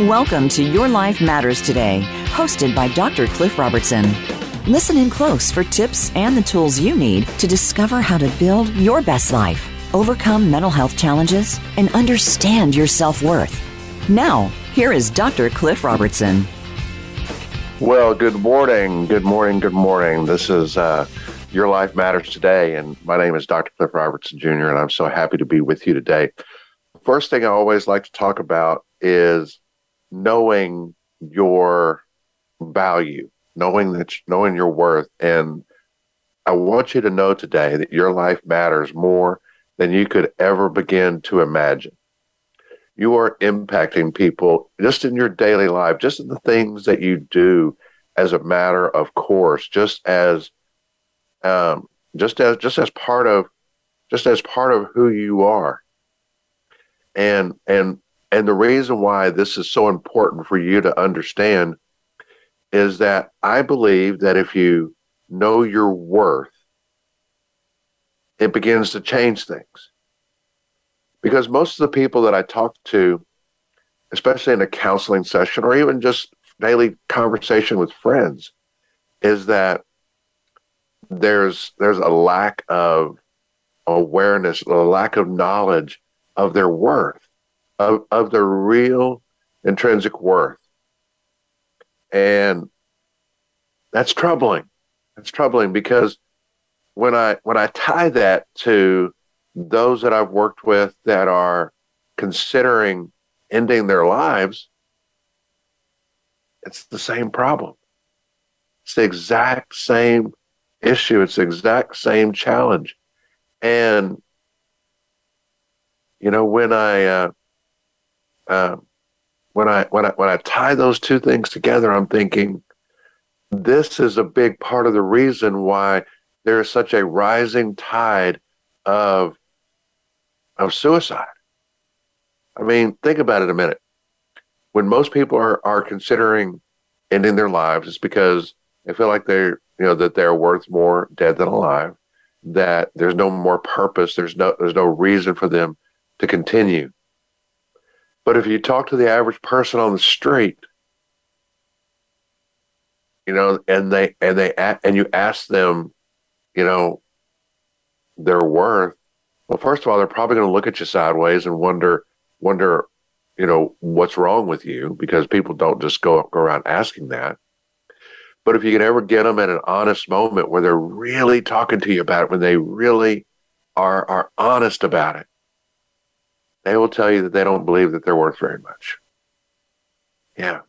Welcome to Your Life Matters Today, hosted by Dr. Cliff Robertson. Listen in close for tips and the tools you need to discover how to build your best life, overcome mental health challenges, and understand your self worth. Now, here is Dr. Cliff Robertson. Well, good morning, good morning, good morning. This is uh, Your Life Matters Today, and my name is Dr. Cliff Robertson Jr., and I'm so happy to be with you today. First thing I always like to talk about is knowing your value, knowing that knowing your worth, and I want you to know today that your life matters more than you could ever begin to imagine. You are impacting people just in your daily life, just in the things that you do as a matter of course, just as um, just as just as part of just as part of who you are. And and and the reason why this is so important for you to understand is that I believe that if you know your worth, it begins to change things. Because most of the people that I talk to, especially in a counseling session or even just daily conversation with friends, is that there's there's a lack of awareness, a lack of knowledge of their worth of, of their real intrinsic worth. And that's troubling. That's troubling because when I when I tie that to those that I've worked with that are considering ending their lives, it's the same problem. It's the exact same issue. It's the exact same challenge. And you know, when I uh, um, when I when I when I tie those two things together, I'm thinking this is a big part of the reason why there is such a rising tide of of suicide. I mean, think about it a minute. When most people are are considering ending their lives, it's because they feel like they're you know that they're worth more dead than alive. That there's no more purpose. There's no there's no reason for them to continue. But if you talk to the average person on the street, you know, and they and they and you ask them, you know, their worth. Well, first of all, they're probably going to look at you sideways and wonder wonder, you know, what's wrong with you because people don't just go go around asking that. But if you can ever get them at an honest moment where they're really talking to you about it, when they really are are honest about it, they will tell you that they don't believe that they're worth very much. Yeah.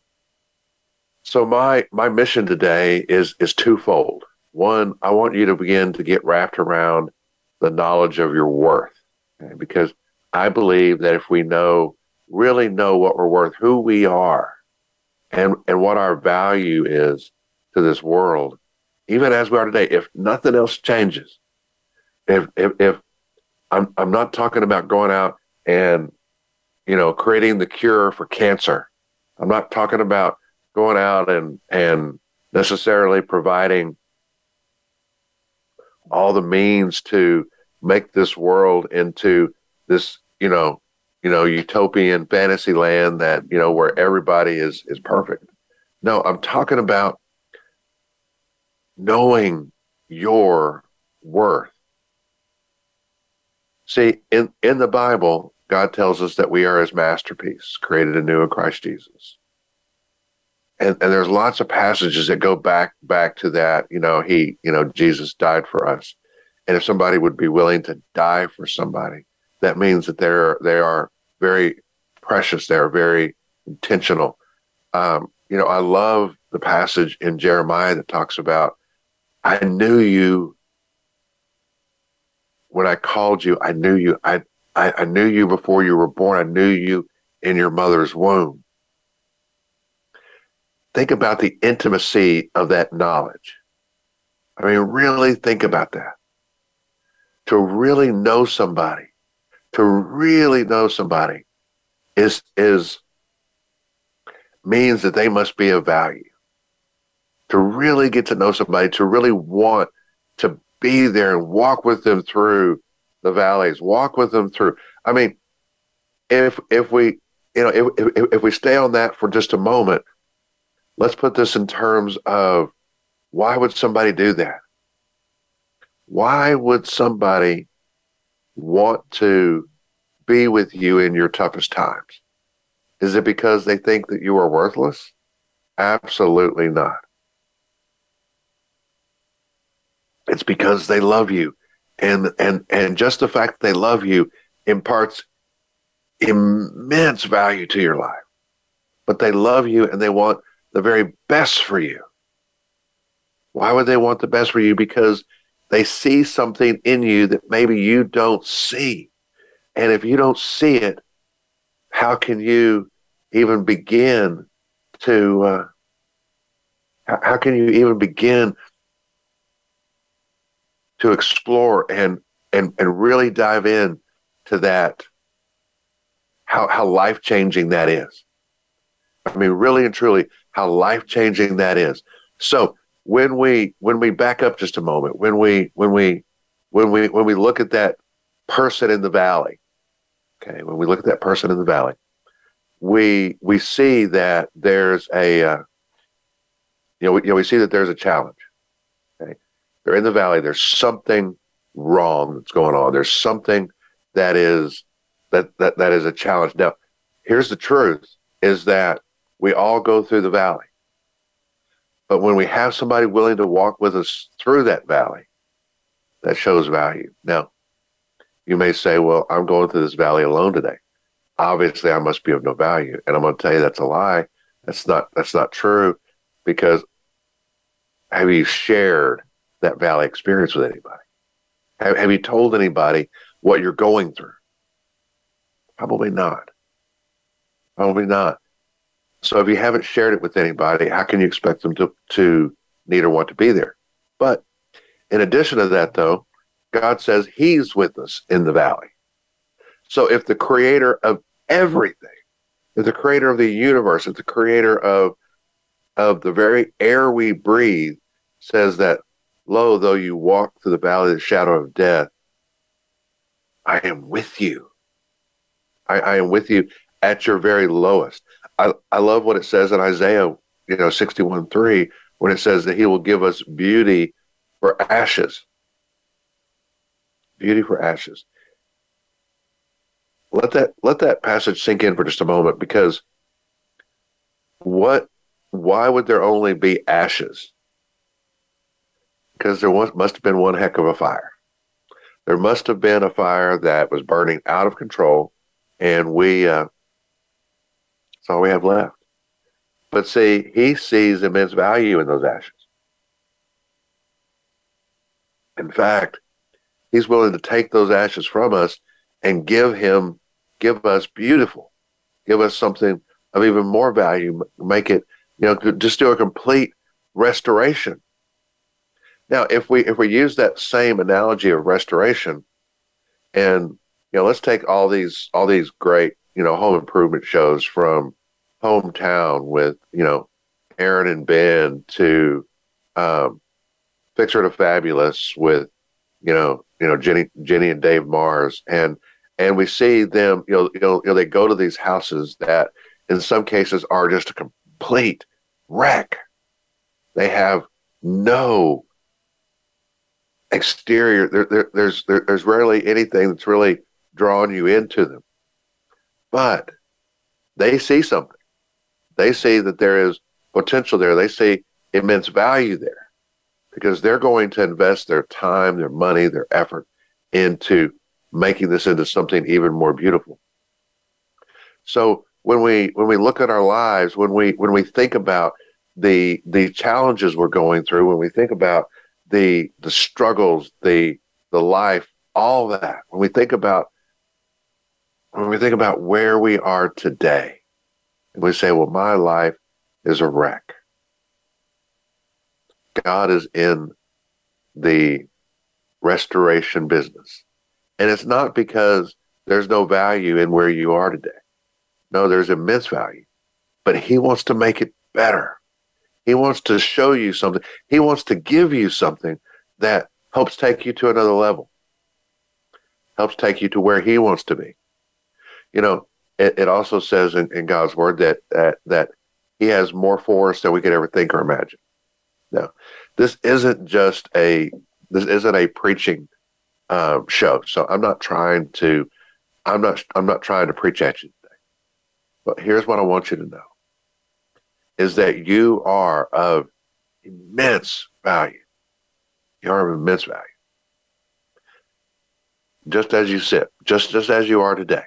So my my mission today is is twofold. One, I want you to begin to get wrapped around the knowledge of your worth, okay? because I believe that if we know really know what we're worth, who we are, and and what our value is to this world, even as we are today, if nothing else changes, if if, if I'm I'm not talking about going out and you know creating the cure for cancer. I'm not talking about going out and and necessarily providing all the means to make this world into this you know you know utopian fantasy land that you know where everybody is is perfect. No i'm talking about knowing your worth see in in the bible God tells us that we are his masterpiece, created anew in Christ Jesus. And, and there's lots of passages that go back back to that. You know, he, you know, Jesus died for us. And if somebody would be willing to die for somebody, that means that they're they are very precious. They are very intentional. Um, you know, I love the passage in Jeremiah that talks about, I knew you when I called you, I knew you. I I, I knew you before you were born. I knew you in your mother's womb. Think about the intimacy of that knowledge. I mean, really think about that. To really know somebody, to really know somebody is is means that they must be of value. To really get to know somebody, to really want to be there and walk with them through the valleys, walk with them through. I mean, if if we you know if, if if we stay on that for just a moment, let's put this in terms of why would somebody do that? Why would somebody want to be with you in your toughest times? Is it because they think that you are worthless? Absolutely not. It's because they love you. And and and just the fact that they love you imparts immense value to your life. But they love you and they want the very best for you. Why would they want the best for you? Because they see something in you that maybe you don't see. And if you don't see it, how can you even begin to, uh, how can you even begin to explore and, and, and really dive in to that, how, how life changing that is? I mean, really and truly, how life changing that is. So when we when we back up just a moment, when we when we when we when we look at that person in the valley, okay, when we look at that person in the valley, we we see that there's a uh, you know we, you know we see that there's a challenge. They're in the valley. There's something wrong that's going on. There's something that is that that that is a challenge. Now, here's the truth: is that we all go through the valley. But when we have somebody willing to walk with us through that valley, that shows value. Now, you may say, well, I'm going through this valley alone today. Obviously, I must be of no value. And I'm going to tell you that's a lie. That's not that's not true because have you shared that valley experience with anybody? Have, have you told anybody what you're going through? Probably not. Probably not. So if you haven't shared it with anybody, how can you expect them to, to need or want to be there? But in addition to that, though, God says He's with us in the valley. So if the creator of everything, if the creator of the universe, if the creator of of the very air we breathe says that, lo, though you walk through the valley of the shadow of death, I am with you. I, I am with you at your very lowest. I, I love what it says in Isaiah, you know, 61 3, when it says that he will give us beauty for ashes. Beauty for ashes. Let that let that passage sink in for just a moment because what why would there only be ashes? Because there was, must have been one heck of a fire. There must have been a fire that was burning out of control, and we uh, that's all we have left. But see, he sees immense value in those ashes. In fact, he's willing to take those ashes from us and give him, give us beautiful, give us something of even more value, make it, you know, just do a complete restoration. Now, if we if we use that same analogy of restoration, and you know, let's take all these all these great you know home improvement shows from hometown with you know Erin and Ben to um, Fixer to Fabulous with you know you know Jenny Jenny and Dave Marrs and and we see them you know you know, you know they go to these houses that in some cases are just a complete wreck. They have no exterior. There, there, there's there, there's rarely anything that's really drawing you into them, but they see something. They see that there is potential there. They see immense value there because they're going to invest their time, their money, their effort into making this into something even more beautiful. So when we when we look at our lives, when we when we think about the the challenges we're going through, when we think about the the struggles, the the life, all that, when we think about when we think about where we are today, and we say, well, my life is a wreck. God is in the restoration business. And it's not because there's no value in where you are today. No, there's immense value. But He wants to make it better. He wants to show you something. He wants to give you something that helps take you to another level, helps take you to where He wants to be. You know, it, it also says in, in God's word that, that that He has more for us than we could ever think or imagine. No, this isn't just a this isn't a preaching um, show. So I'm not trying to I'm not I'm not trying to preach at you today. But here's what I want you to know is that you are of immense value. You are of immense value. Just as you sit, just just as you are today.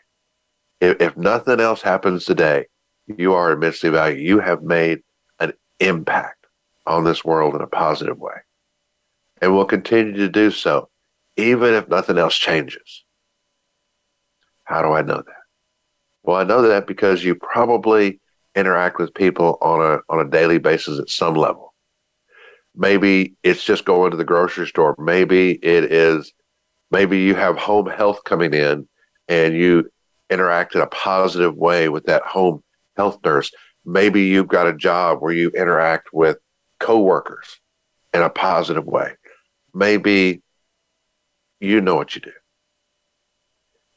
If, if nothing else happens today, you are immensely valued. You have made an impact on this world in a positive way. And will continue to do so, even if nothing else changes. How do I know that? Well, I know that because you probably interact with people on a on a daily basis at some level. Maybe it's just going to the grocery store. Maybe it is maybe you have home health coming in and you interact in a positive way with that home health nurse. Maybe you've got a job where you interact with coworkers in a positive way. Maybe you know what you do.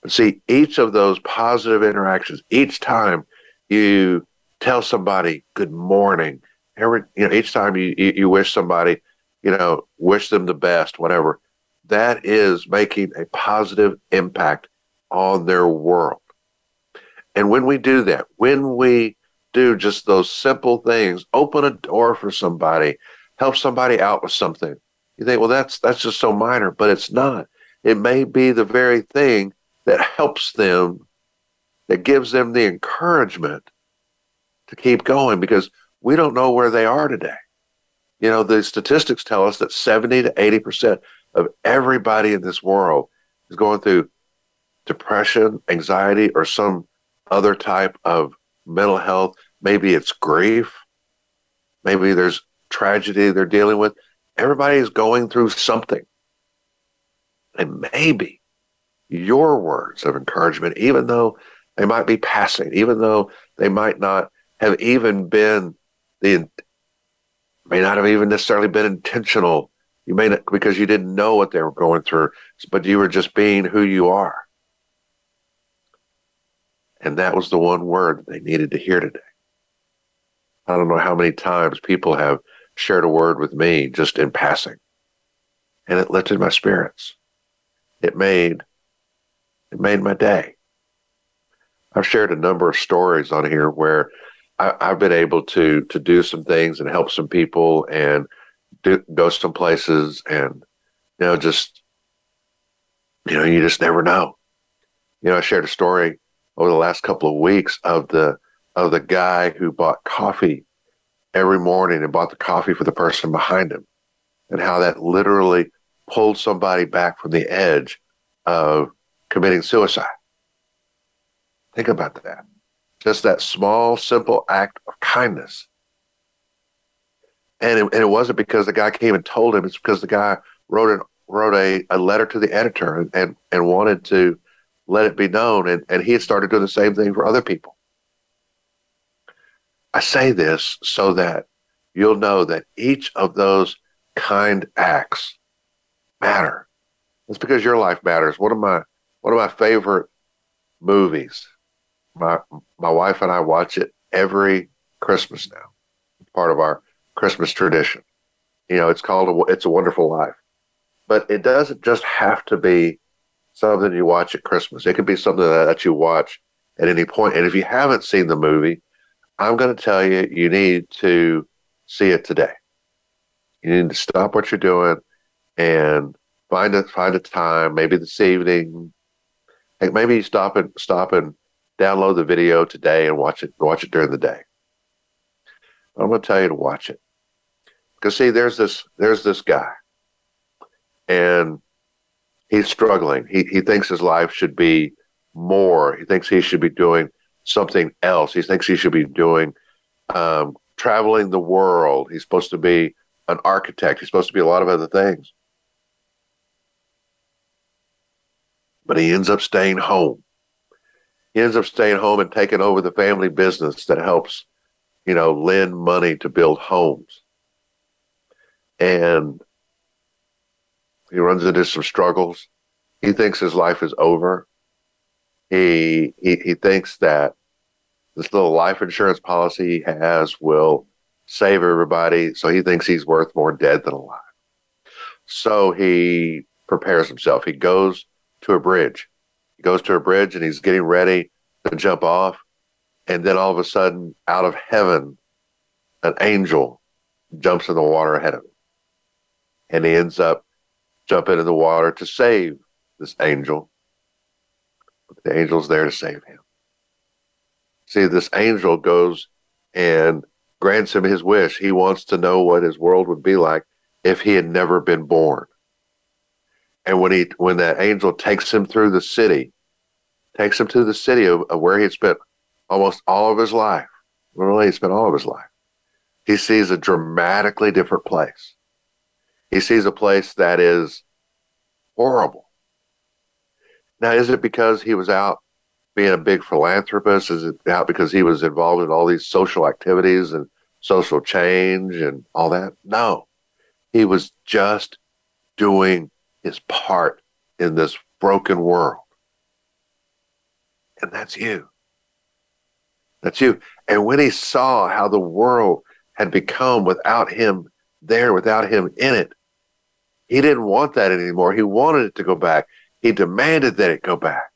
But see, each of those positive interactions, each time you tell somebody good morning, every you know, each time you you wish somebody, you know, wish them the best, whatever, that is making a positive impact on their world. And when we do that, when we do just those simple things, open a door for somebody, help somebody out with something, you think, well, that's that's just so minor, but it's not. It may be the very thing that helps them, that gives them the encouragement to keep going because we don't know where they are today. You know, the statistics tell us that 70 to 80% of everybody in this world is going through depression, anxiety, or some other type of mental health. Maybe it's grief. Maybe there's tragedy they're dealing with. Everybody is going through something. And maybe your words of encouragement, even though they might be passing, even though they might not have even been the may not have even necessarily been intentional. You may not because you didn't know what they were going through, but you were just being who you are. And that was the one word they needed to hear today. I don't know how many times people have shared a word with me just in passing. And it lifted my spirits. It made it made my day. I've shared a number of stories on here where I, have been able to to do some things and help some people and do, go some places and you know just you know you just never know. You know, I shared a story over the last couple of weeks of the of the guy who bought coffee every morning and bought the coffee for the person behind him and how that literally pulled somebody back from the edge of committing suicide. Think about that. Just that small, simple act of kindness. And it, and it wasn't because the guy came and told him, it's because the guy wrote an, wrote a, a letter to the editor and, and, and wanted to let it be known. And, and he had started doing the same thing for other people. I say this so that you'll know that each of those kind acts matter. It's because your life matters. One of my one of my favorite movies. My my wife and I watch it every Christmas now. Part of our Christmas tradition. You know, it's called a, "It's a Wonderful Life," but it doesn't just have to be something you watch at Christmas. It could be something that, that you watch at any point. And if you haven't seen the movie, I'm going to tell you, you need to see it today. You need to stop what you're doing and find a find a time, maybe this evening. Maybe stop and stop and download the video today and watch it. Watch it during the day. I'm going to tell you to watch it because see, there's this there's this guy, and he's struggling. He he thinks his life should be more. He thinks he should be doing something else. He thinks he should be doing um, traveling the world. He's supposed to be an architect. He's supposed to be a lot of other things. But he ends up staying home. He ends up staying home and taking over the family business that helps, you know, lend money to build homes. And he runs into some struggles. He thinks his life is over. He, he he thinks that this little life insurance policy he has will save everybody. So he thinks he's worth more dead than alive. So he prepares himself. He goes to a bridge. Goes to a bridge and he's getting ready to jump off. And then all of a sudden, out of heaven, an angel jumps in the water ahead of him. And he ends up jumping in the water to save this angel. But the angel's there to save him. See, this angel goes and grants him his wish. He wants to know what his world would be like if he had never been born. And when he when that angel takes him through the city, takes him to the city of, of where he had spent almost all of his life. Really, he spent all of his life. He sees a dramatically different place. He sees a place that is horrible. Now, is it because he was out being a big philanthropist? Is it out because he was involved in all these social activities and social change and all that? No. He was just doing his part in this broken world. And that's you. That's you. And when he saw how the world had become without him there, without him in it, he didn't want that anymore. He wanted it to go back. He demanded that it go back.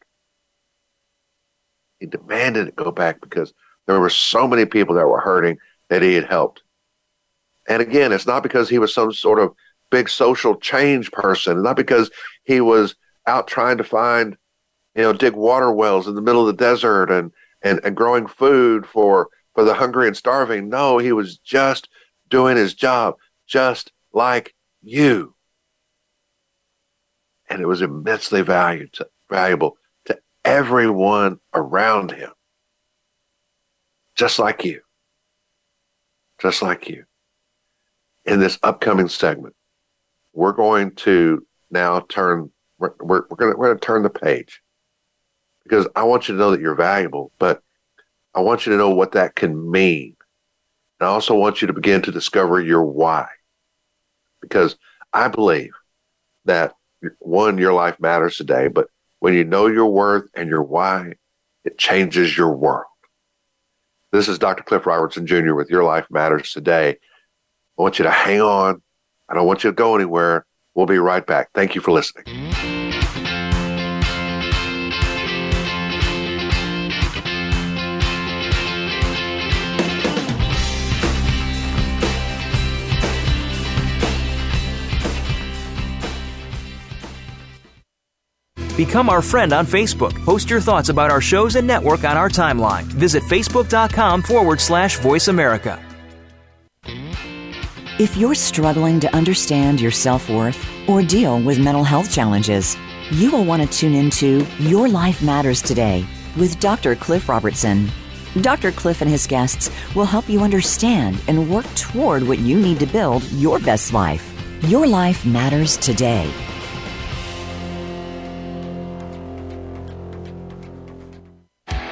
He demanded it go back because there were so many people that were hurting that he had helped. And again, it's not because he was some sort of big social change person, not because he was out trying to find, you know, dig water wells in the middle of the desert and and, and growing food for for the hungry and starving. No, he was just doing his job, just like you. And it was immensely valued, valuable to everyone around him. Just like you. Just like you. In this upcoming segment, we're going to now turn, we're, we're, we're going to turn the page because I want you to know that you're valuable, but I want you to know what that can mean. And I also want you to begin to discover your why. Because I believe that one, your life matters today, but when you know your worth and your why, it changes your world. This is Dr. Cliff Robertson Jr. with Your Life Matters Today. I want you to hang on. I don't want you to go anywhere. We'll be right back. Thank you for listening. Become our friend on Facebook. Post your thoughts about our shows and network on our timeline. Visit facebook.com forward slash voice America. If you're struggling to understand your self worth or deal with mental health challenges, you will want to tune into Your Life Matters Today with Dr. Cliff Robertson. Dr. Cliff and his guests will help you understand and work toward what you need to build your best life. Your life matters today.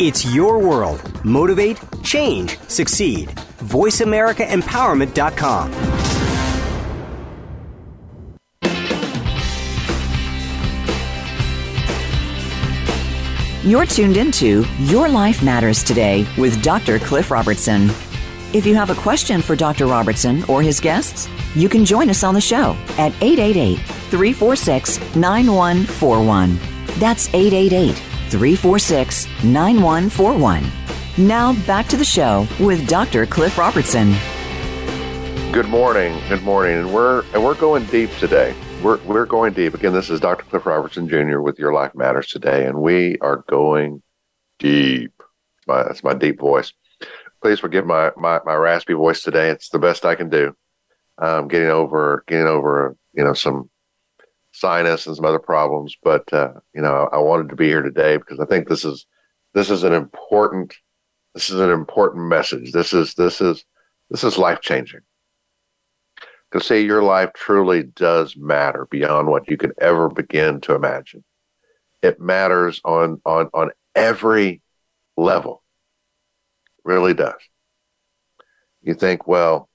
It's your world. Motivate, change, succeed. VoiceAmericaEmpowerment.com. You're tuned into Your Life Matters Today with Dr. Cliff Robertson. If you have a question for Dr. Robertson or his guests, you can join us on the show at 888 346 9141. That's 888 346 9141. Now back to the show with Dr. Cliff Robertson. Good morning. Good morning. And we're and we're going deep today. We're we're going deep. Again, this is Dr. Cliff Robertson Jr. with Your Life Matters today, and we are going deep. My, that's my deep voice. Please forgive my, my my raspy voice today. It's the best I can do. Um, getting over getting over you know some sinus and some other problems, but uh, you know I wanted to be here today because I think this is this is an important this is an important message. This is this is this is life changing. Because see, your life truly does matter beyond what you could ever begin to imagine. It matters on on on every level. Really does. You think, well,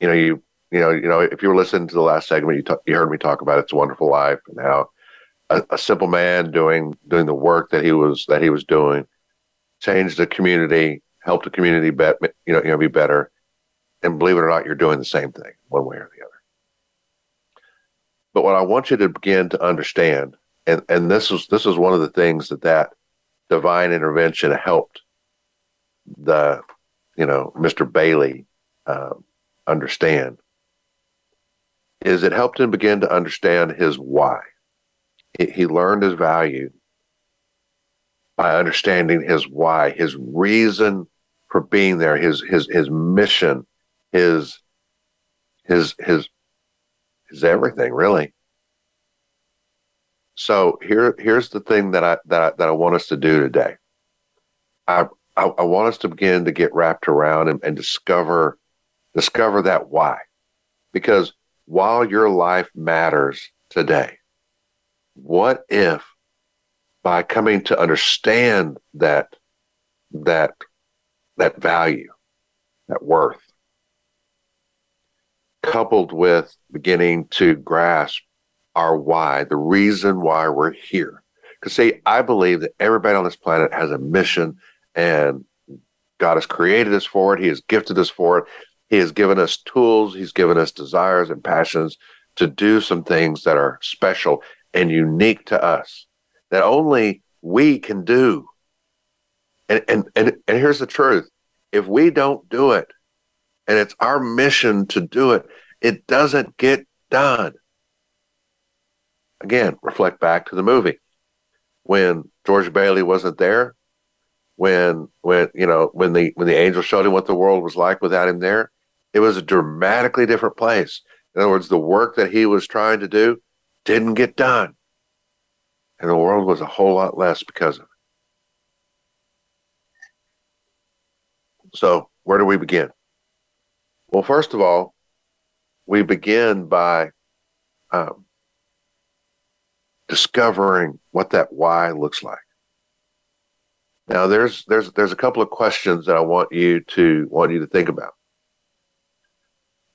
you know, you you know, you know, if you were listening to the last segment, you talk, you heard me talk about it's a wonderful life and how a, a simple man doing doing the work that he was that he was doing changed the community, helped the community bet, you know, you know, be better and believe it or not, you're doing the same thing one way or the other. But what I want you to begin to understand, and, and this is this is one of the things that that divine intervention helped the, you know, Mr. Bailey um, understand, is it helped him begin to understand his why. He, learned his value by understanding his why, his reason for being there, his his his mission, his his his his everything really. So here here's the thing that i that I, that I want us to do today. I, I i want us to begin to get wrapped around and, and discover discover that why. Because while your life matters today what if by coming to understand that that that value that worth coupled with beginning to grasp our why, the reason why we're here. Because, see, I believe that everybody on this planet has a mission and God has created us for it. He has gifted us for it. He has given us tools. He's given us desires and passions to do some things that are special and unique to us that only we can do. And, and, and, and here's the truth if we don't do it, and it's our mission to do it. It doesn't get done. Again, reflect back to the movie. When George Bailey wasn't there, when when you know when the when the angel showed him what the world was like without him there, it was a dramatically different place. In other words, the work that he was trying to do didn't get done. And the world was a whole lot less because of it. So, where do we begin? Well, first of all, we begin by um, discovering what that why looks like. Now, there's there's there's a couple of questions that I want you to want you to think about.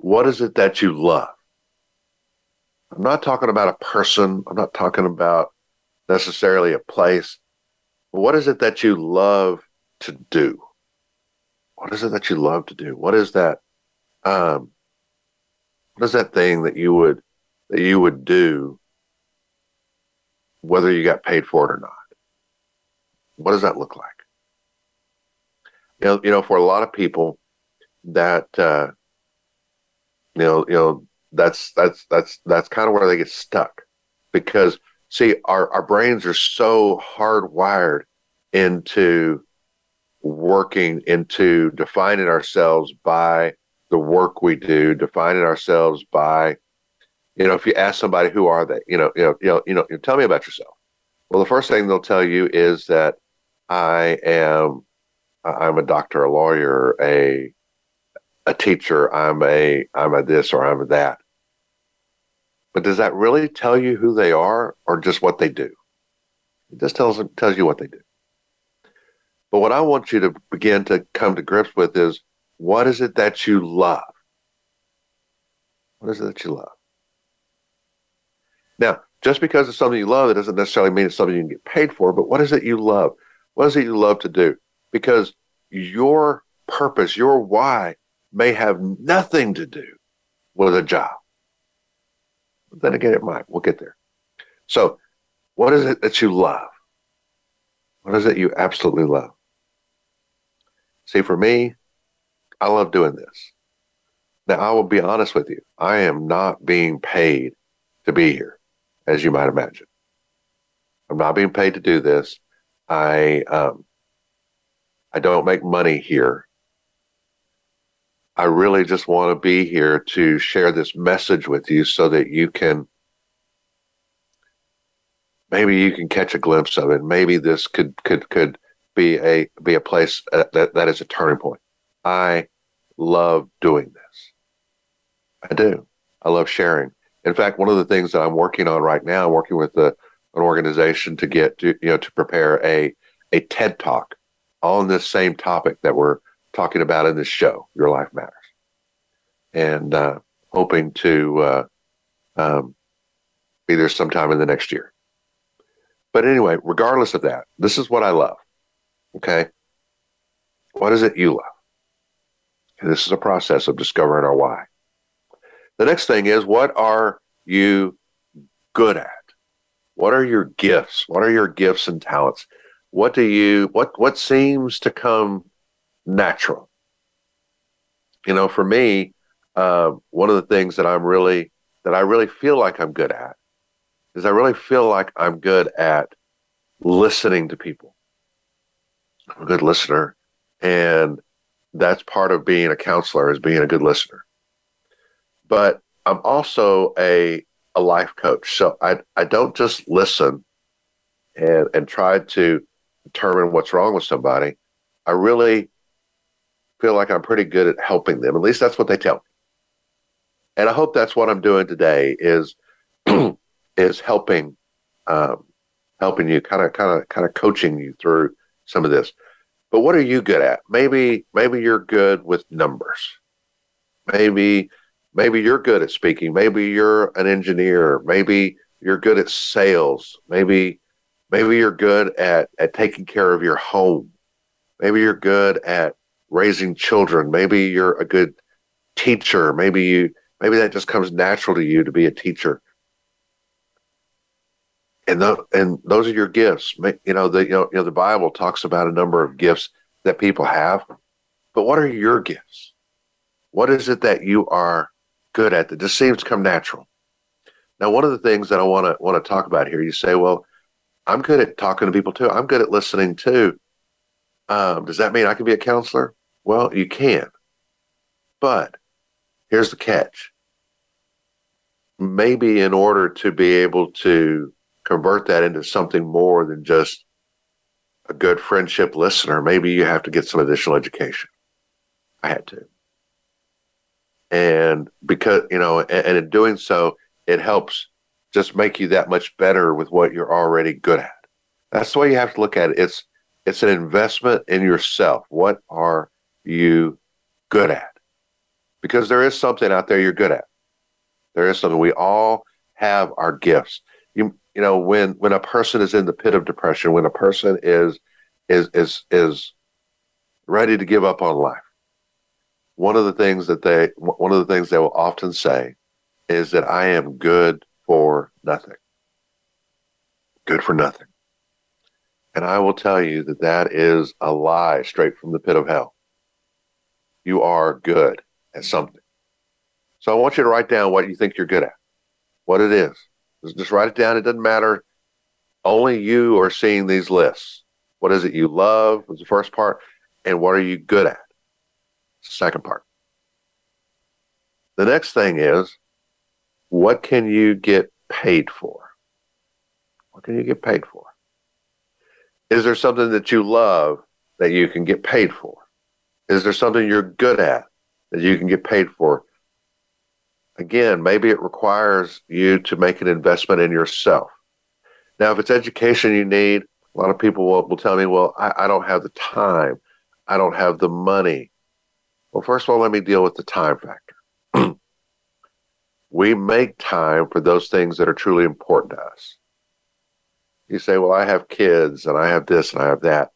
What is it that you love? I'm not talking about a person. I'm not talking about necessarily a place. What is it that you love to do? What is it that you love to do? What is that um, what is that thing that you would that you would do whether you got paid for it or not? What does that look like? You know, you know, for a lot of people, that uh, you know, you know, that's that's that's that's kind of where they get stuck because see, our our brains are so hardwired into working into defining ourselves by the work we do, defining ourselves by, you know, if you ask somebody who are they, you know, you know, you know, you know, tell me about yourself. Well, the first thing they'll tell you is that I am, I'm a doctor, a lawyer, a, a teacher. I'm a, I'm a this or I'm a that. But does that really tell you who they are or just what they do? It just tells them, tells you what they do. But what I want you to begin to come to grips with is what is it that you love? What is it that you love? Now, just because it's something you love, it doesn't necessarily mean it's something you can get paid for, but what is it you love? What is it you love to do? Because your purpose, your why may have nothing to do with a job. But then again, it might. We'll get there. So, what is it that you love? What is it you absolutely love? See, for me, I love doing this. Now, I will be honest with you. I am not being paid to be here, as you might imagine. I'm not being paid to do this. I um, I don't make money here. I really just want to be here to share this message with you so that you can maybe you can catch a glimpse of it. Maybe this could could could be a be a place uh, that that is a turning point. I love doing this. I do. I love sharing. In fact, one of the things that I'm working on right now, I'm working with a, an organization to get to you know to prepare a a TED talk on this same topic that we're talking about in this show, Your Life Matters, and uh, hoping to uh, um, be there sometime in the next year. But anyway, regardless of that, this is what I love. Okay. What is it you love? And this is a process of discovering our why. The next thing is what are you good at? What are your gifts? What are your gifts and talents? What do you what what seems to come natural? You know, for me, uh, one of the things that I'm really that I really feel like I'm good at is I really feel like I'm good at listening to people. I'm a good listener. And that's part of being a counselor is being a good listener. But I'm also a, a life coach. So I, I don't just listen and, and try to determine what's wrong with somebody. I really feel like I'm pretty good at helping them. At least that's what they tell me. And I hope that's what I'm doing today is is helping um, helping you kind of kind of kind of coaching you through some of this. But what are you good at? Maybe maybe you're good with numbers. Maybe maybe you're good at speaking. Maybe you're an engineer. Maybe you're good at sales. Maybe maybe you're good at at taking care of your home. Maybe you're good at raising children maybe you're a good teacher maybe you maybe that just comes natural to you to be a teacher and the, and those are your gifts. You know the you know, you know the Bible talks about a number of gifts that people have, but what are your gifts? What is it that you are good at that just seems to come natural? Now, one of the things that I want to want to talk about here, you say, well, I'm good at talking to people too. I'm good at listening too. Um, does that mean I can be a counselor? Well, you can, but here's the catch. Maybe in order to be able to convert that into something more than just a good friendship listener, maybe you have to get some additional education. I had to. And because, you know, and, and in doing so, it helps just make you that much better with what you're already good at. That's the way you have to look at it. It's it's an investment in yourself. What are you good at? Because there is something out there you're good at. There is something. We all have our gifts. You you know when when a person is in the pit of depression when a person is is is is ready to give up on life one of the things that they one of the things they will often say is that i am good for nothing good for nothing and i will tell you that that is a lie straight from the pit of hell you are good at something so i want you to write down what you think you're good at what it is just write it down. It doesn't matter. Only you are seeing these lists. What is it you love? Was the first part, and what are you good at? Second part. The next thing is, what can you get paid for? What can you get paid for? Is there something that you love that you can get paid for? Is there something you're good at that you can get paid for? Again, maybe it requires you to make an investment in yourself. Now, if it's education you need, a lot of people will, will tell me, well, I, I don't have the time. I don't have the money. Well, first of all, let me deal with the time factor. we make time for those things that are truly important to us. You say, well, I have kids and I have this and I have that.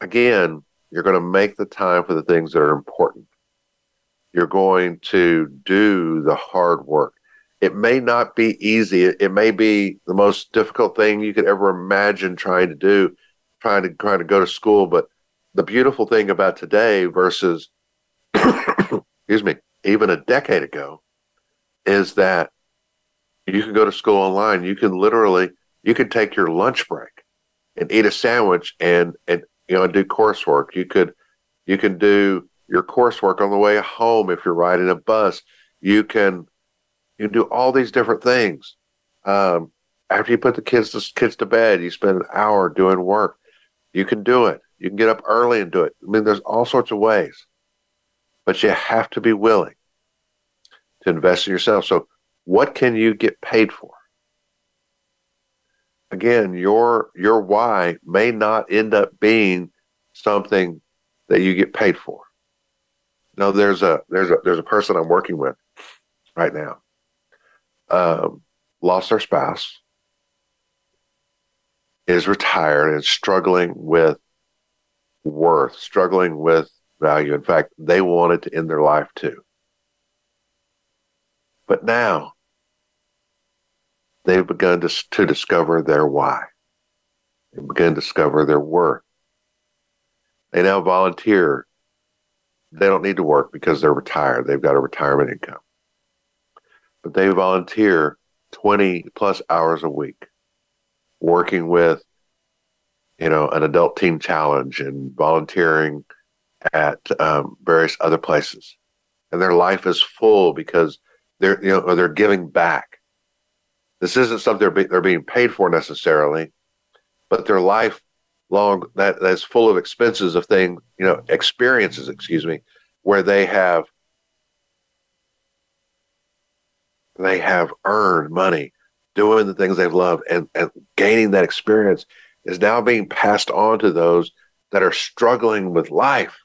Again, you're going to make the time for the things that are important you're going to do the hard work. it may not be easy. It, may be the most difficult thing you could ever imagine trying to do, trying to trying to go to school. But the beautiful thing about today versus, excuse me, even a decade ago, is that you can go to school online. You can literally you can take your lunch break and eat a sandwich and and you know do coursework. You could you can do your coursework on the way home if you're riding a bus. You can you can do all these different things. Um, after you put the kids to, kids to bed, you spend an hour doing work. You can do it. You can get up early and do it. I mean, there's all sorts of ways, but you have to be willing to invest in yourself. So, what can you get paid for? Again, your your why may not end up being something that you get paid for. No, there's a there's a there's a person I'm working with right now. Um, lost their spouse, is retired and struggling with worth, struggling with value. In fact, they wanted to end their life too. But now they've begun to, to discover their why. They've begun to discover their worth. They now volunteer. They don't need to work because they're retired. They've got a retirement income. But they volunteer 20 plus hours a week working with, you know, an Adult Teen Challenge and volunteering at um, various other places. And their life is full because they're you know they're giving back. This isn't something they're, be, they're being paid for necessarily, but their life long that that's full of expenses of things you know experiences excuse me where they have they have earned money doing the things they love and, and gaining that experience is now being passed on to those that are struggling with life.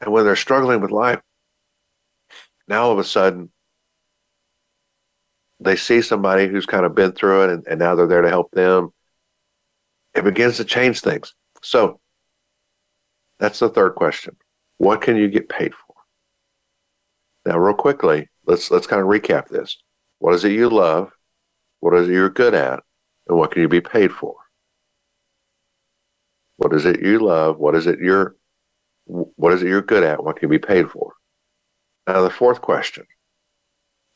And when they're struggling with life now all of a sudden they see somebody who's kind of been through it and, and now they're there to help them it begins to change things. So that's the third question. What can you get paid for? Now real quickly let's let's kind of recap this. What is it you love? What is it you're good at? And what can you be paid for? What is it you love? What is it you're what is it you're good at? What can you be paid for? Now, the fourth question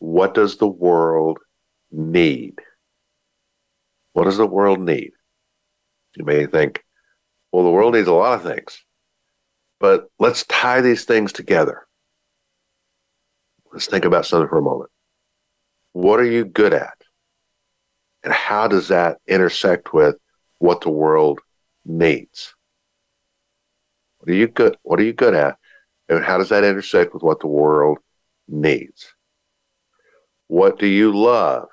What does the world need? What does the world need? You may think, well, the world needs a lot of things, but let's tie these things together. Let's think about something for a moment. What are you good at? And how does that intersect with what the world needs? What are you good? What are you good at? And how does that intersect with what the world needs? What do you love?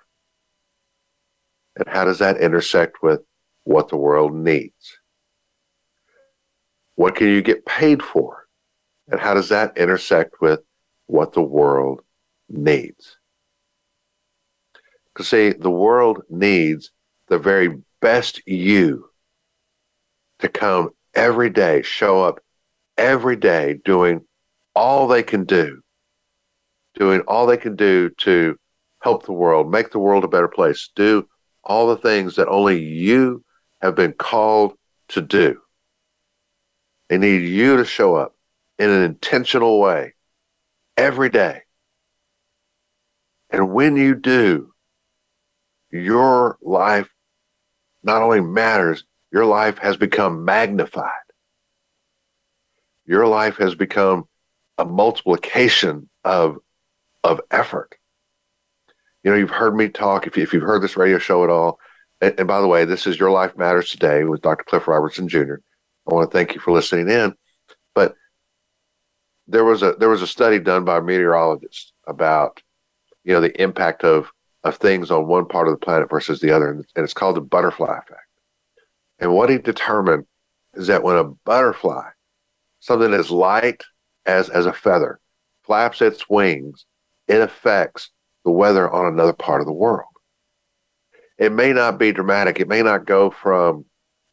And how does that intersect with what the world needs? What can you get paid for? And how does that intersect with what the world needs? Because, see, the world needs the very best you to come every day, show up every day doing all they can do, doing all they can do to help the world, make the world a better place, do all the things that only you have been called to do. They need you to show up in an intentional way every day. And when you do, your life not only matters, your life has become magnified. Your life has become a multiplication of of effort. You know, you've heard me talk. If, you, if you've heard this radio show at all, and, and by the way, this is Your Life Matters Today with Dr. Cliff Robertson Jr. I want to thank you for listening in. But there was a there was a study done by a meteorologist about you know the impact of of things on one part of the planet versus the other, and it's called the butterfly effect. And what he determined is that when a butterfly, something as light as, as a feather, flaps its wings, it affects the weather on another part of the world. It may not be dramatic. It may not go from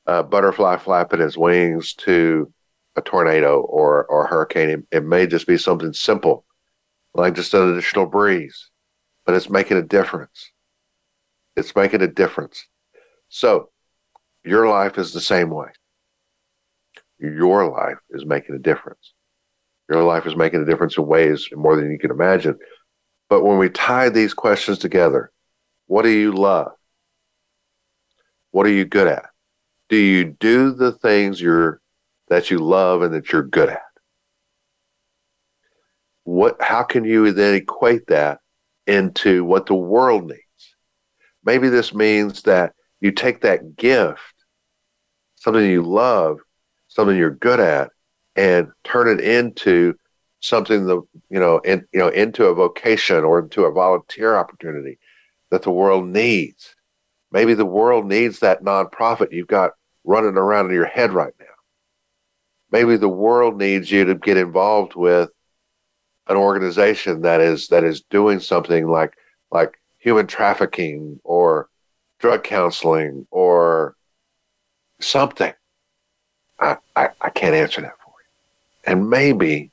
a butterfly flapping its wings to a tornado or, or a hurricane. It, it may just be something simple, like just an additional breeze. but it's making a difference. It's making a difference. So your life is the same way. Your life is making a difference. Your life is making a difference in ways more than you can imagine. But when we tie these questions together, what do you love? What are you good at? Do you do the things you're that you love and that you're good at? What how can you then equate that into what the world needs? Maybe this means that you take that gift, something you love, something you're good at, and turn it into something that you know, in, you know, into a vocation or into a volunteer opportunity that the world needs. Maybe the world needs that nonprofit you've got running around in your head right now. Maybe the world needs you to get involved with an organization that is that is doing something like like human trafficking or drug counseling or something. I, I, I can't answer that for you. And maybe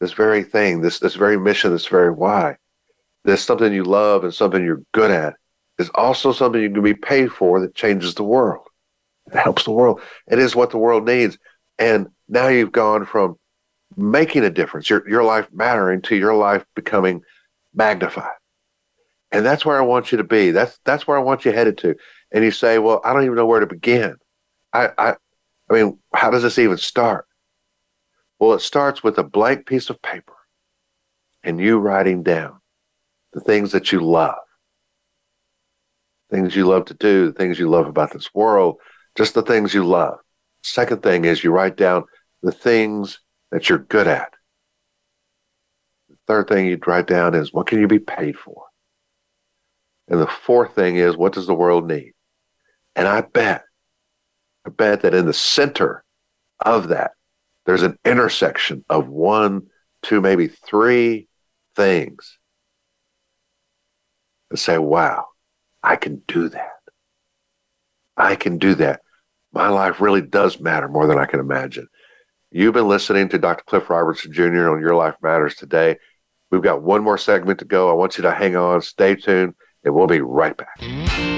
this very thing, this this very mission, this very why, this something you love and something you're good at is also something you can be paid for that changes the world. It helps the world. It is what the world needs. And now you've gone from making a difference, your your life mattering to your life becoming magnified. And that's where I want you to be. That's that's where I want you headed to. And you say, Well, I don't even know where to begin. I I I mean, how does this even start? Well, it starts with a blank piece of paper and you writing down the things that you love, things you love to do, the things you love about this world, just the things you love. Second thing is you write down the things that you're good at. The third thing you'd write down is what can you be paid for? And the fourth thing is what does the world need? And I bet, I bet that in the center of that, there's an intersection of one, two, maybe three things and say, wow, I can do that. I can do that. My life really does matter more than I can imagine. You've been listening to Dr. Cliff Robertson Jr. on Your Life Matters today. We've got one more segment to go. I want you to hang on, stay tuned, and we'll be right back.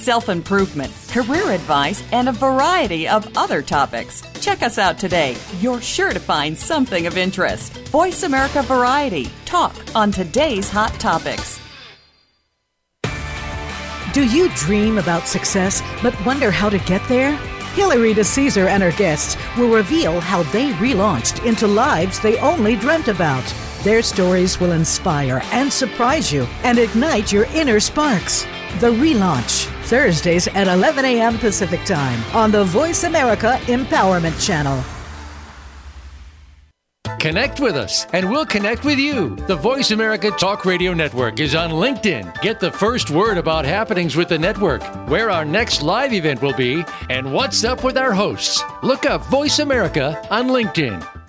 self improvement, career advice, and a variety of other topics. Check us out today. You're sure to find something of interest. Voice America Variety. Talk on today's hot topics. Do you dream about success but wonder how to get there? Hilary DeCesare and her guests will reveal how they relaunched into lives they only dreamt about. Their stories will inspire and surprise you and ignite your inner sparks. The Relaunch, Thursdays at 11 a.m. Pacific Time on the Voice America Empowerment Channel. Connect with us, and we'll connect with you. The Voice America Talk Radio Network is on LinkedIn. Get the first word about happenings with the network, where our next live event will be, and what's up with our hosts. Look up Voice America on LinkedIn.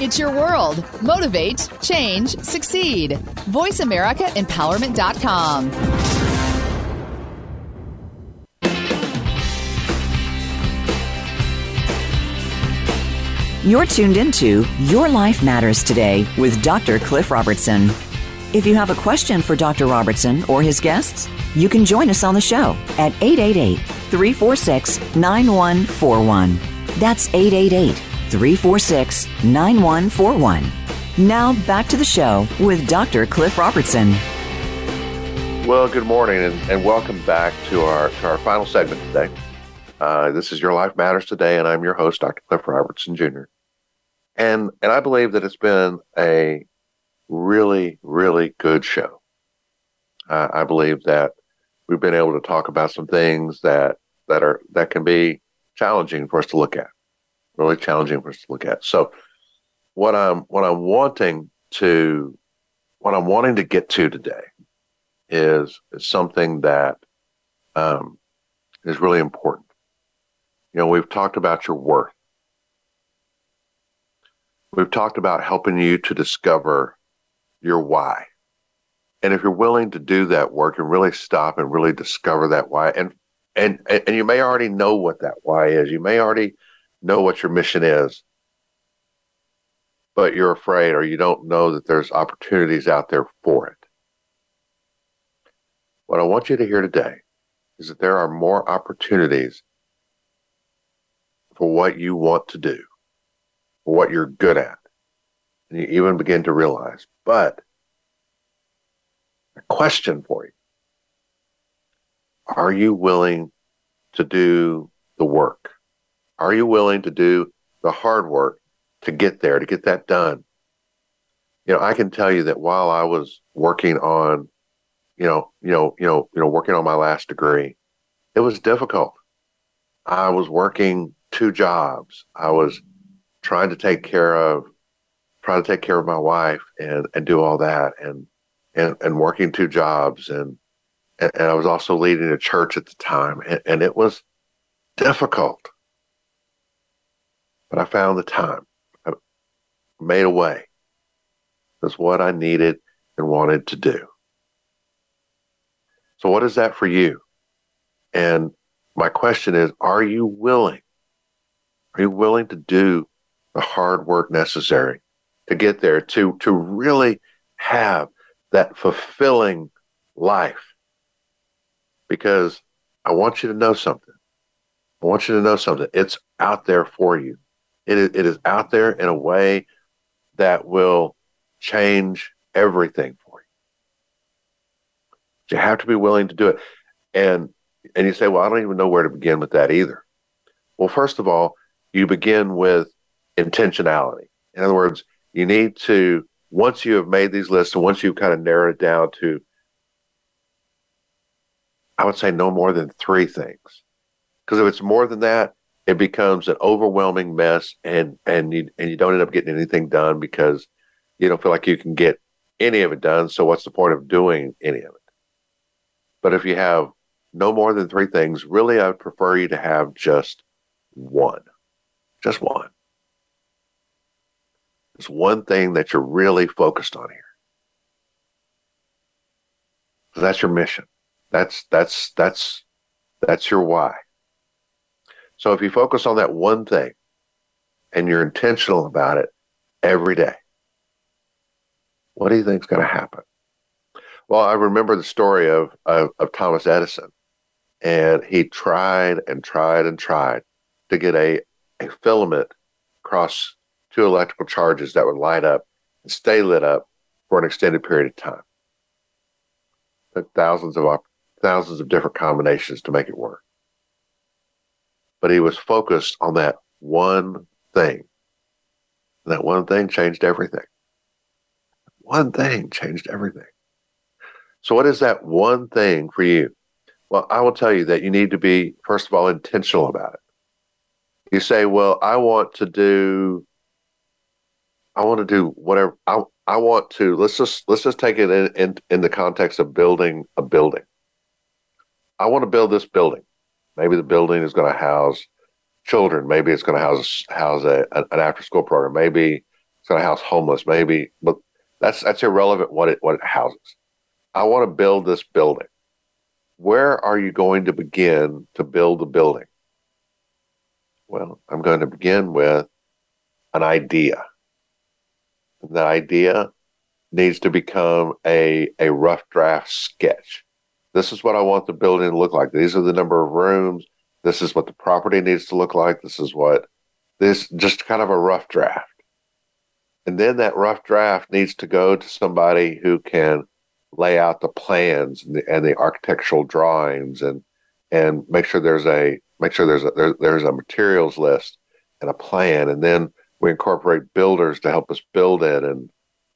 It's your world. Motivate, change, succeed. VoiceAmericaEmpowerment.com. You're tuned into Your Life Matters Today with Dr. Cliff Robertson. If you have a question for Dr. Robertson or his guests, you can join us on the show at 888 346 9141. That's 888 346 9141. Now back to the show with Dr. Cliff Robertson. Well, good morning and, and welcome back to our to our final segment today. Uh, this is Your Life Matters Today, and I'm your host, Dr. Cliff Robertson Jr. And and I believe that it's been a really, really good show. Uh, I believe that we've been able to talk about some things that that are that can be challenging for us to look at, really challenging for us to look at. So, what I'm what I'm wanting to what I'm wanting to get to today is, is something that um, is really important. You know, we've talked about your worth. We've talked about helping you to discover your why. And if you're willing to do that work and really stop and really discover that why, and and and you may already know what that why is. You may already know what your mission is, but you're afraid or you don't know that there's opportunities out there for it. What I want you to hear today is that there are more opportunities for what you want to do, for what you're good at. And you even begin to realize. But a question for you Are you willing to do the work? Are you willing to do the hard work to get there, to get that done? You know, I can tell you that while I was working on, you know, you know, you know, you know, working on my last degree, it was difficult. I was working two jobs. I was trying to take care of trying to take care of my wife and and do all that and and and working two jobs and and, I was also leading a church at the time and, and it was difficult. But I found the time. I made a way. That's what I needed and wanted to do. So what is that for you? And my question is, are you willing are you willing to do the hard work necessary to get there, to, to really have that fulfilling life? Because I want you to know something. I want you to know something. It's out there for you. It is, it is out there in a way that will change everything for you. You have to be willing to do it. And and you say, well, I don't even know where to begin with that either. Well, first of all, you begin with intentionality. In other words, you need to, once you have made these lists and once you've kind of narrowed it down to, I would say no more than three things. Because if it's more than that, it becomes an overwhelming mess and, and you, and you don't end up getting anything done because you don't feel like you can get any of it done. So what's the point of doing any of it? But if you have no more than three things, really, I would prefer you to have just one. Just one. It's one thing that you're really focused on here. So that's your mission. That's that's that's that's your why. So if you focus on that one thing and you're intentional about it every day, what do you think is going to happen? Well, I remember the story of, of, of Thomas Edison, and he tried and tried and tried to get a a filament across two electrical charges that would light up and stay lit up for an extended period of time. Took thousands of thousands of different combinations to make it work. But he was focused on that one thing. And that one thing changed everything. One thing changed everything. So, what is that one thing for you? Well, I will tell you that you need to be, first of all, intentional about it you say, well, I want to do, I want to do whatever I, I want to, let's just, let's just take it in, in, in the context of building a building. I want to build this building. Maybe the building is going to house children. Maybe it's going to house, house a, an after school program. Maybe it's going to house homeless. Maybe, but that's, that's irrelevant what it, what it houses. I want to build this building. Where are you going to begin to build the building? Well, I'm going to begin with an idea. And that idea needs to become a, a rough draft sketch. This is what I want the building to look like. These are the number of rooms. This is what the property needs to look like. This is what this just kind of a rough draft. And then that rough draft needs to go to somebody who can lay out the plans and the, and the architectural drawings and and make sure there's a make sure there's a there, there's a materials list and a plan, and then we incorporate builders to help us build it, and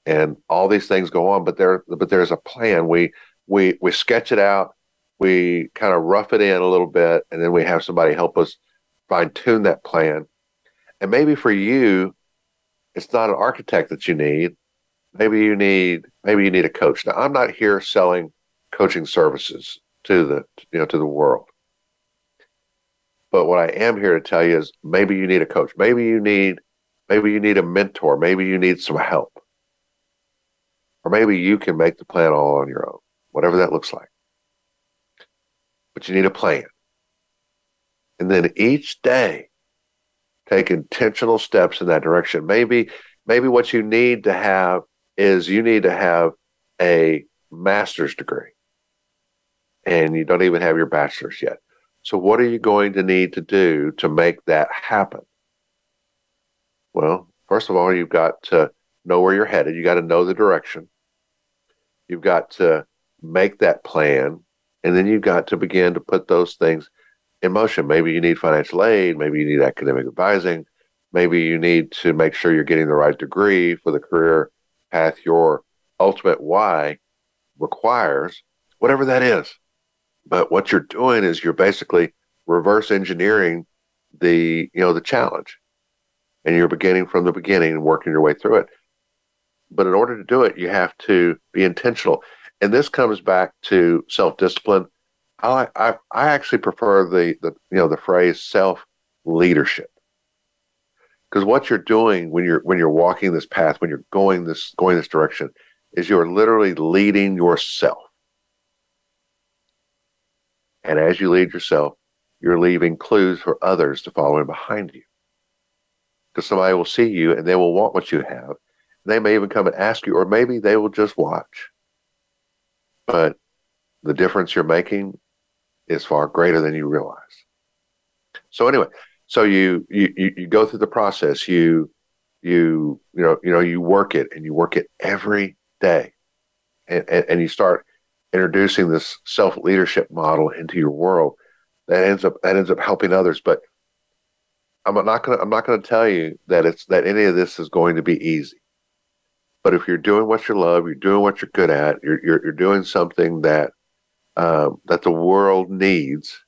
and all these things go on, but there but there's a plan. We we we sketch it out, we kind of rough it in a little bit, and then we have somebody help us fine tune that plan. And maybe for you, it's not an architect that you need. Maybe you need maybe you need a coach. Now I'm not here selling coaching services to the you know to the world. But what I am here to tell you is maybe you need a coach. Maybe you need maybe you need a mentor. Maybe you need some help. Or maybe you can make the plan all on your own, whatever that looks like. But you need a plan. And then each day take intentional steps in that direction. Maybe maybe what you need to have is you need to have a master's degree and you don't even have your bachelor's yet. So, what are you going to need to do to make that happen? Well, first of all, you've got to know where you're headed. You got to know the direction. You've got to make that plan. And then you've got to begin to put those things in motion. Maybe you need financial aid. Maybe you need academic advising. Maybe you need to make sure you're getting the right degree for the career path your ultimate why requires, whatever that is. But what you're doing is you're basically reverse engineering the you know the challenge, and you're beginning from the beginning and working your way through it. But in order to do it, you have to be intentional, and this comes back to self discipline. I, I I actually prefer the the you know the phrase self leadership because what you're doing when you're when you're walking this path when you're going this going this direction is you're literally leading yourself and as you lead yourself, you're leaving clues for others to follow in behind you. Because somebody will see you and they will want what you have. They may even come and ask you, or maybe they will just watch. But the difference you're making is far greater than you realize. So anyway, so you you you go through the process. You you you know you know you work it and you work it every day, and and, and you start introducing this self leadership model into your world that ends up that ends up helping others but i'm not going to i'm not to tell you that it's that any of this is going to be easy but if you're doing what you love you're doing what you're good at you're you're, you're doing something that um, that the world needs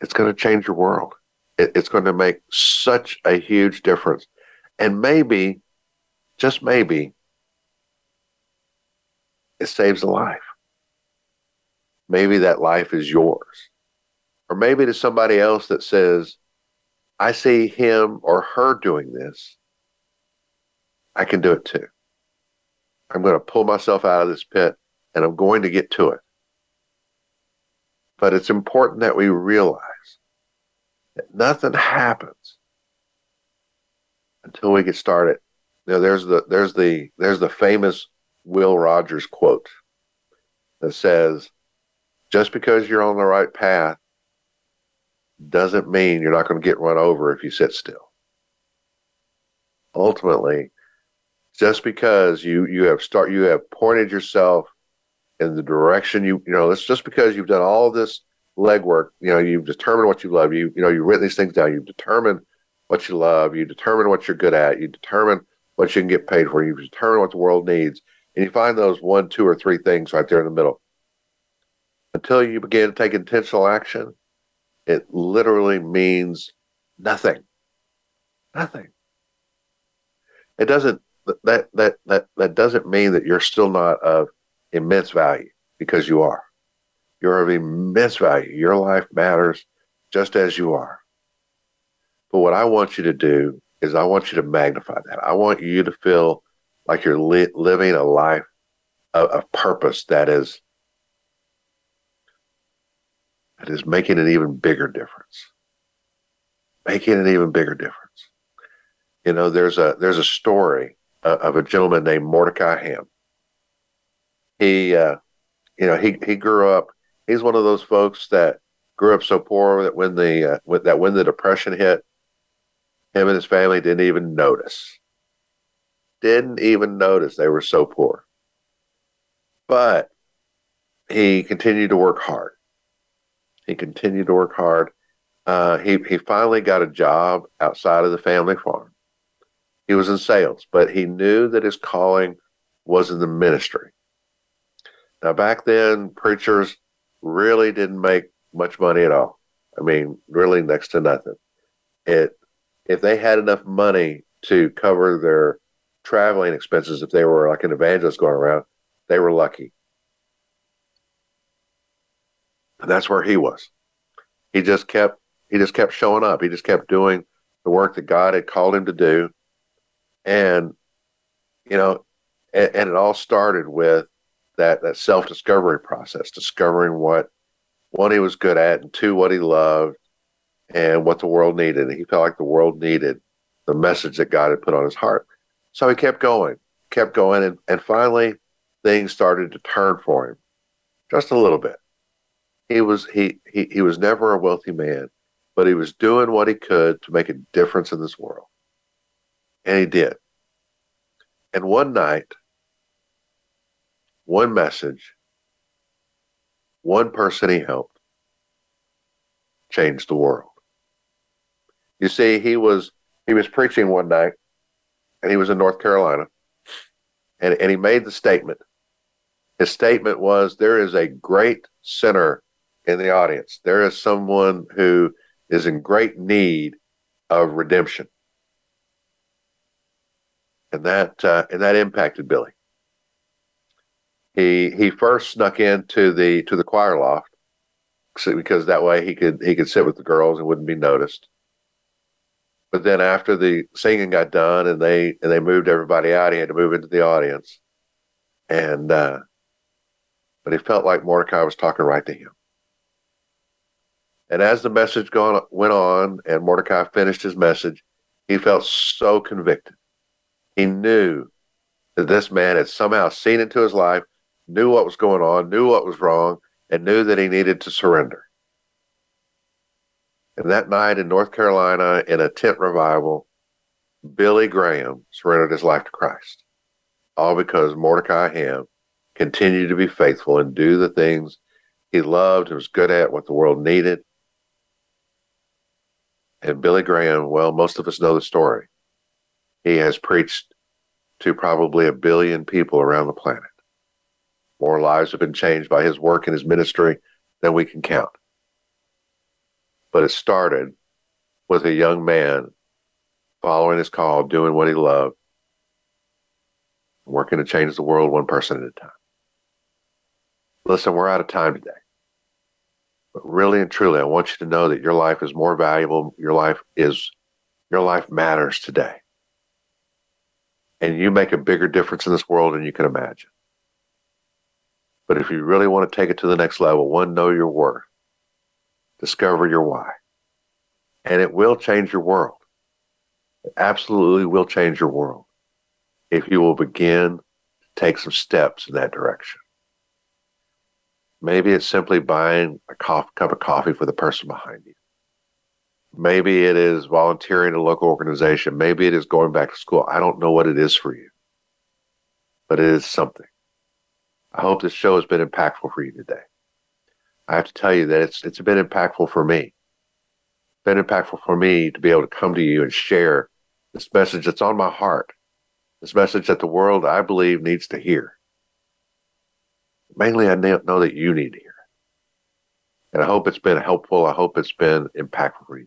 it's going to change your world it, it's going to make such a huge difference and maybe just maybe it saves a life. Maybe that life is yours. Or maybe to somebody else that says, I see him or her doing this. I can do it too. I'm going to pull myself out of this pit and I'm going to get to it. But it's important that we realize that nothing happens until we get started. Know, there's the there's the there's the famous Will Rogers quote that says, just because you're on the right path doesn't mean you're not going to get run over if you sit still. Ultimately, just because you you have start you have pointed yourself in the direction you you know it's just because you've done all this legwork you know you've determined what you love you you know you've written these things down you've determined what you love you determine what you're good at you determine what you can get paid for you determine what the world needs and you find those one, two, or three things right there in the middle. Until you begin to take intentional action, it literally means nothing. Nothing. It doesn't that that that that doesn't mean that you're still not of immense value because you are. You're of immense value. Your life matters just as you are. But what I want you to do is I want you to magnify that. I want you to feel like you're li- living a life of, of purpose that is that is making an even bigger difference making an even bigger difference you know there's a there's a story uh, of a gentleman named mordecai ham he uh, you know he he grew up he's one of those folks that grew up so poor that when the uh, that when the depression hit him and his family didn't even notice didn't even notice they were so poor. But he continued to work hard. He continued to work hard. Uh, he he finally got a job outside of the family farm. He was in sales, but he knew that his calling was in the ministry. Now, back then, preachers really didn't make much money at all. I mean, really next to nothing. It if they had enough money to cover their traveling expenses, if they were like an evangelist going around, they were lucky. And that's where he was. He just kept he just kept showing up. He just kept doing the work that God had called him to do. And you know, and, and it all started with that that self discovery process, discovering what one he was good at, and two what he loved, and what the world needed. And he felt like the world needed the message that God had put on his heart. So he kept going, kept going, and, and finally things started to turn for him just a little bit. He was he, he he was never a wealthy man, but he was doing what he could to make a difference in this world. And he did. And one night, one message, one person he helped changed the world. You see, he was he was preaching one night and he was in North Carolina and, and he made the statement. His statement was there is a great sinner in the audience. There is someone who is in great need of redemption. And that uh, and that impacted Billy he he first snuck into the to the choir loft because that way he could he could sit with the girls and wouldn't be noticed. But then after the singing got done and they and they moved everybody out, he had to move into the audience. And uh, but he felt like Mordecai was talking right to him. And as the message gone went on and Mordecai finished his message, he felt so convicted. He knew that this man had somehow seen into his life knew what was going on, knew what was wrong, and knew that he needed to surrender. And that night in North Carolina, in a tent revival, Billy Graham surrendered his life to Christ. All because Mordecai Ham continued to be faithful and do the things he loved and was good at, what the world needed. And Billy Graham, well, most of us know the story. He has preached to probably a billion people around the planet. More lives have been changed by his work and his ministry than we can count. But it started with a young man following his call, doing what he loved, working to change the world one person at a time. Listen, we're out of time today. But really and truly, I want you to know that your life is more valuable. Your life is, your life matters today. And you make a bigger difference in this world than you can imagine. But if you really want to take it to the next level, one, know your worth, discover your why, and it will change your world. It absolutely will change your world if you will begin to take some steps in that direction. Maybe it's simply buying a cup of coffee for the person behind you. Maybe it is volunteering a local organization. Maybe it is going back to school. I don't know what it is for you, but it is something. I hope this show has been impactful for you today. I have to tell you that it's it's been impactful for me. It's been impactful for me to be able to come to you and share this message that's on my heart. This message that the world, I believe, needs to hear. Mainly, I know that you need to hear. And I hope it's been helpful. I hope it's been impactful for you.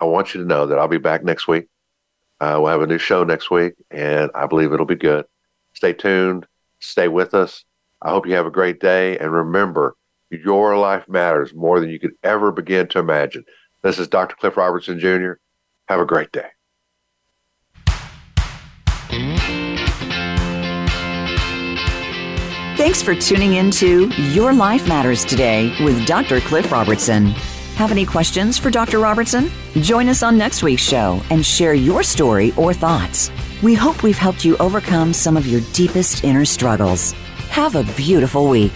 I want you to know that I'll be back next week. Uh, we'll have a new show next week, and I believe it'll be good. Stay tuned. Stay with us. I hope you have a great day. And remember, your life matters more than you could ever begin to imagine. This is Dr. Cliff Robertson Jr. Have a great day. Thanks for tuning in to Your Life Matters Today with Dr. Cliff Robertson. Have any questions for Dr. Robertson? Join us on next week's show and share your story or thoughts. We hope we've helped you overcome some of your deepest inner struggles. Have a beautiful week.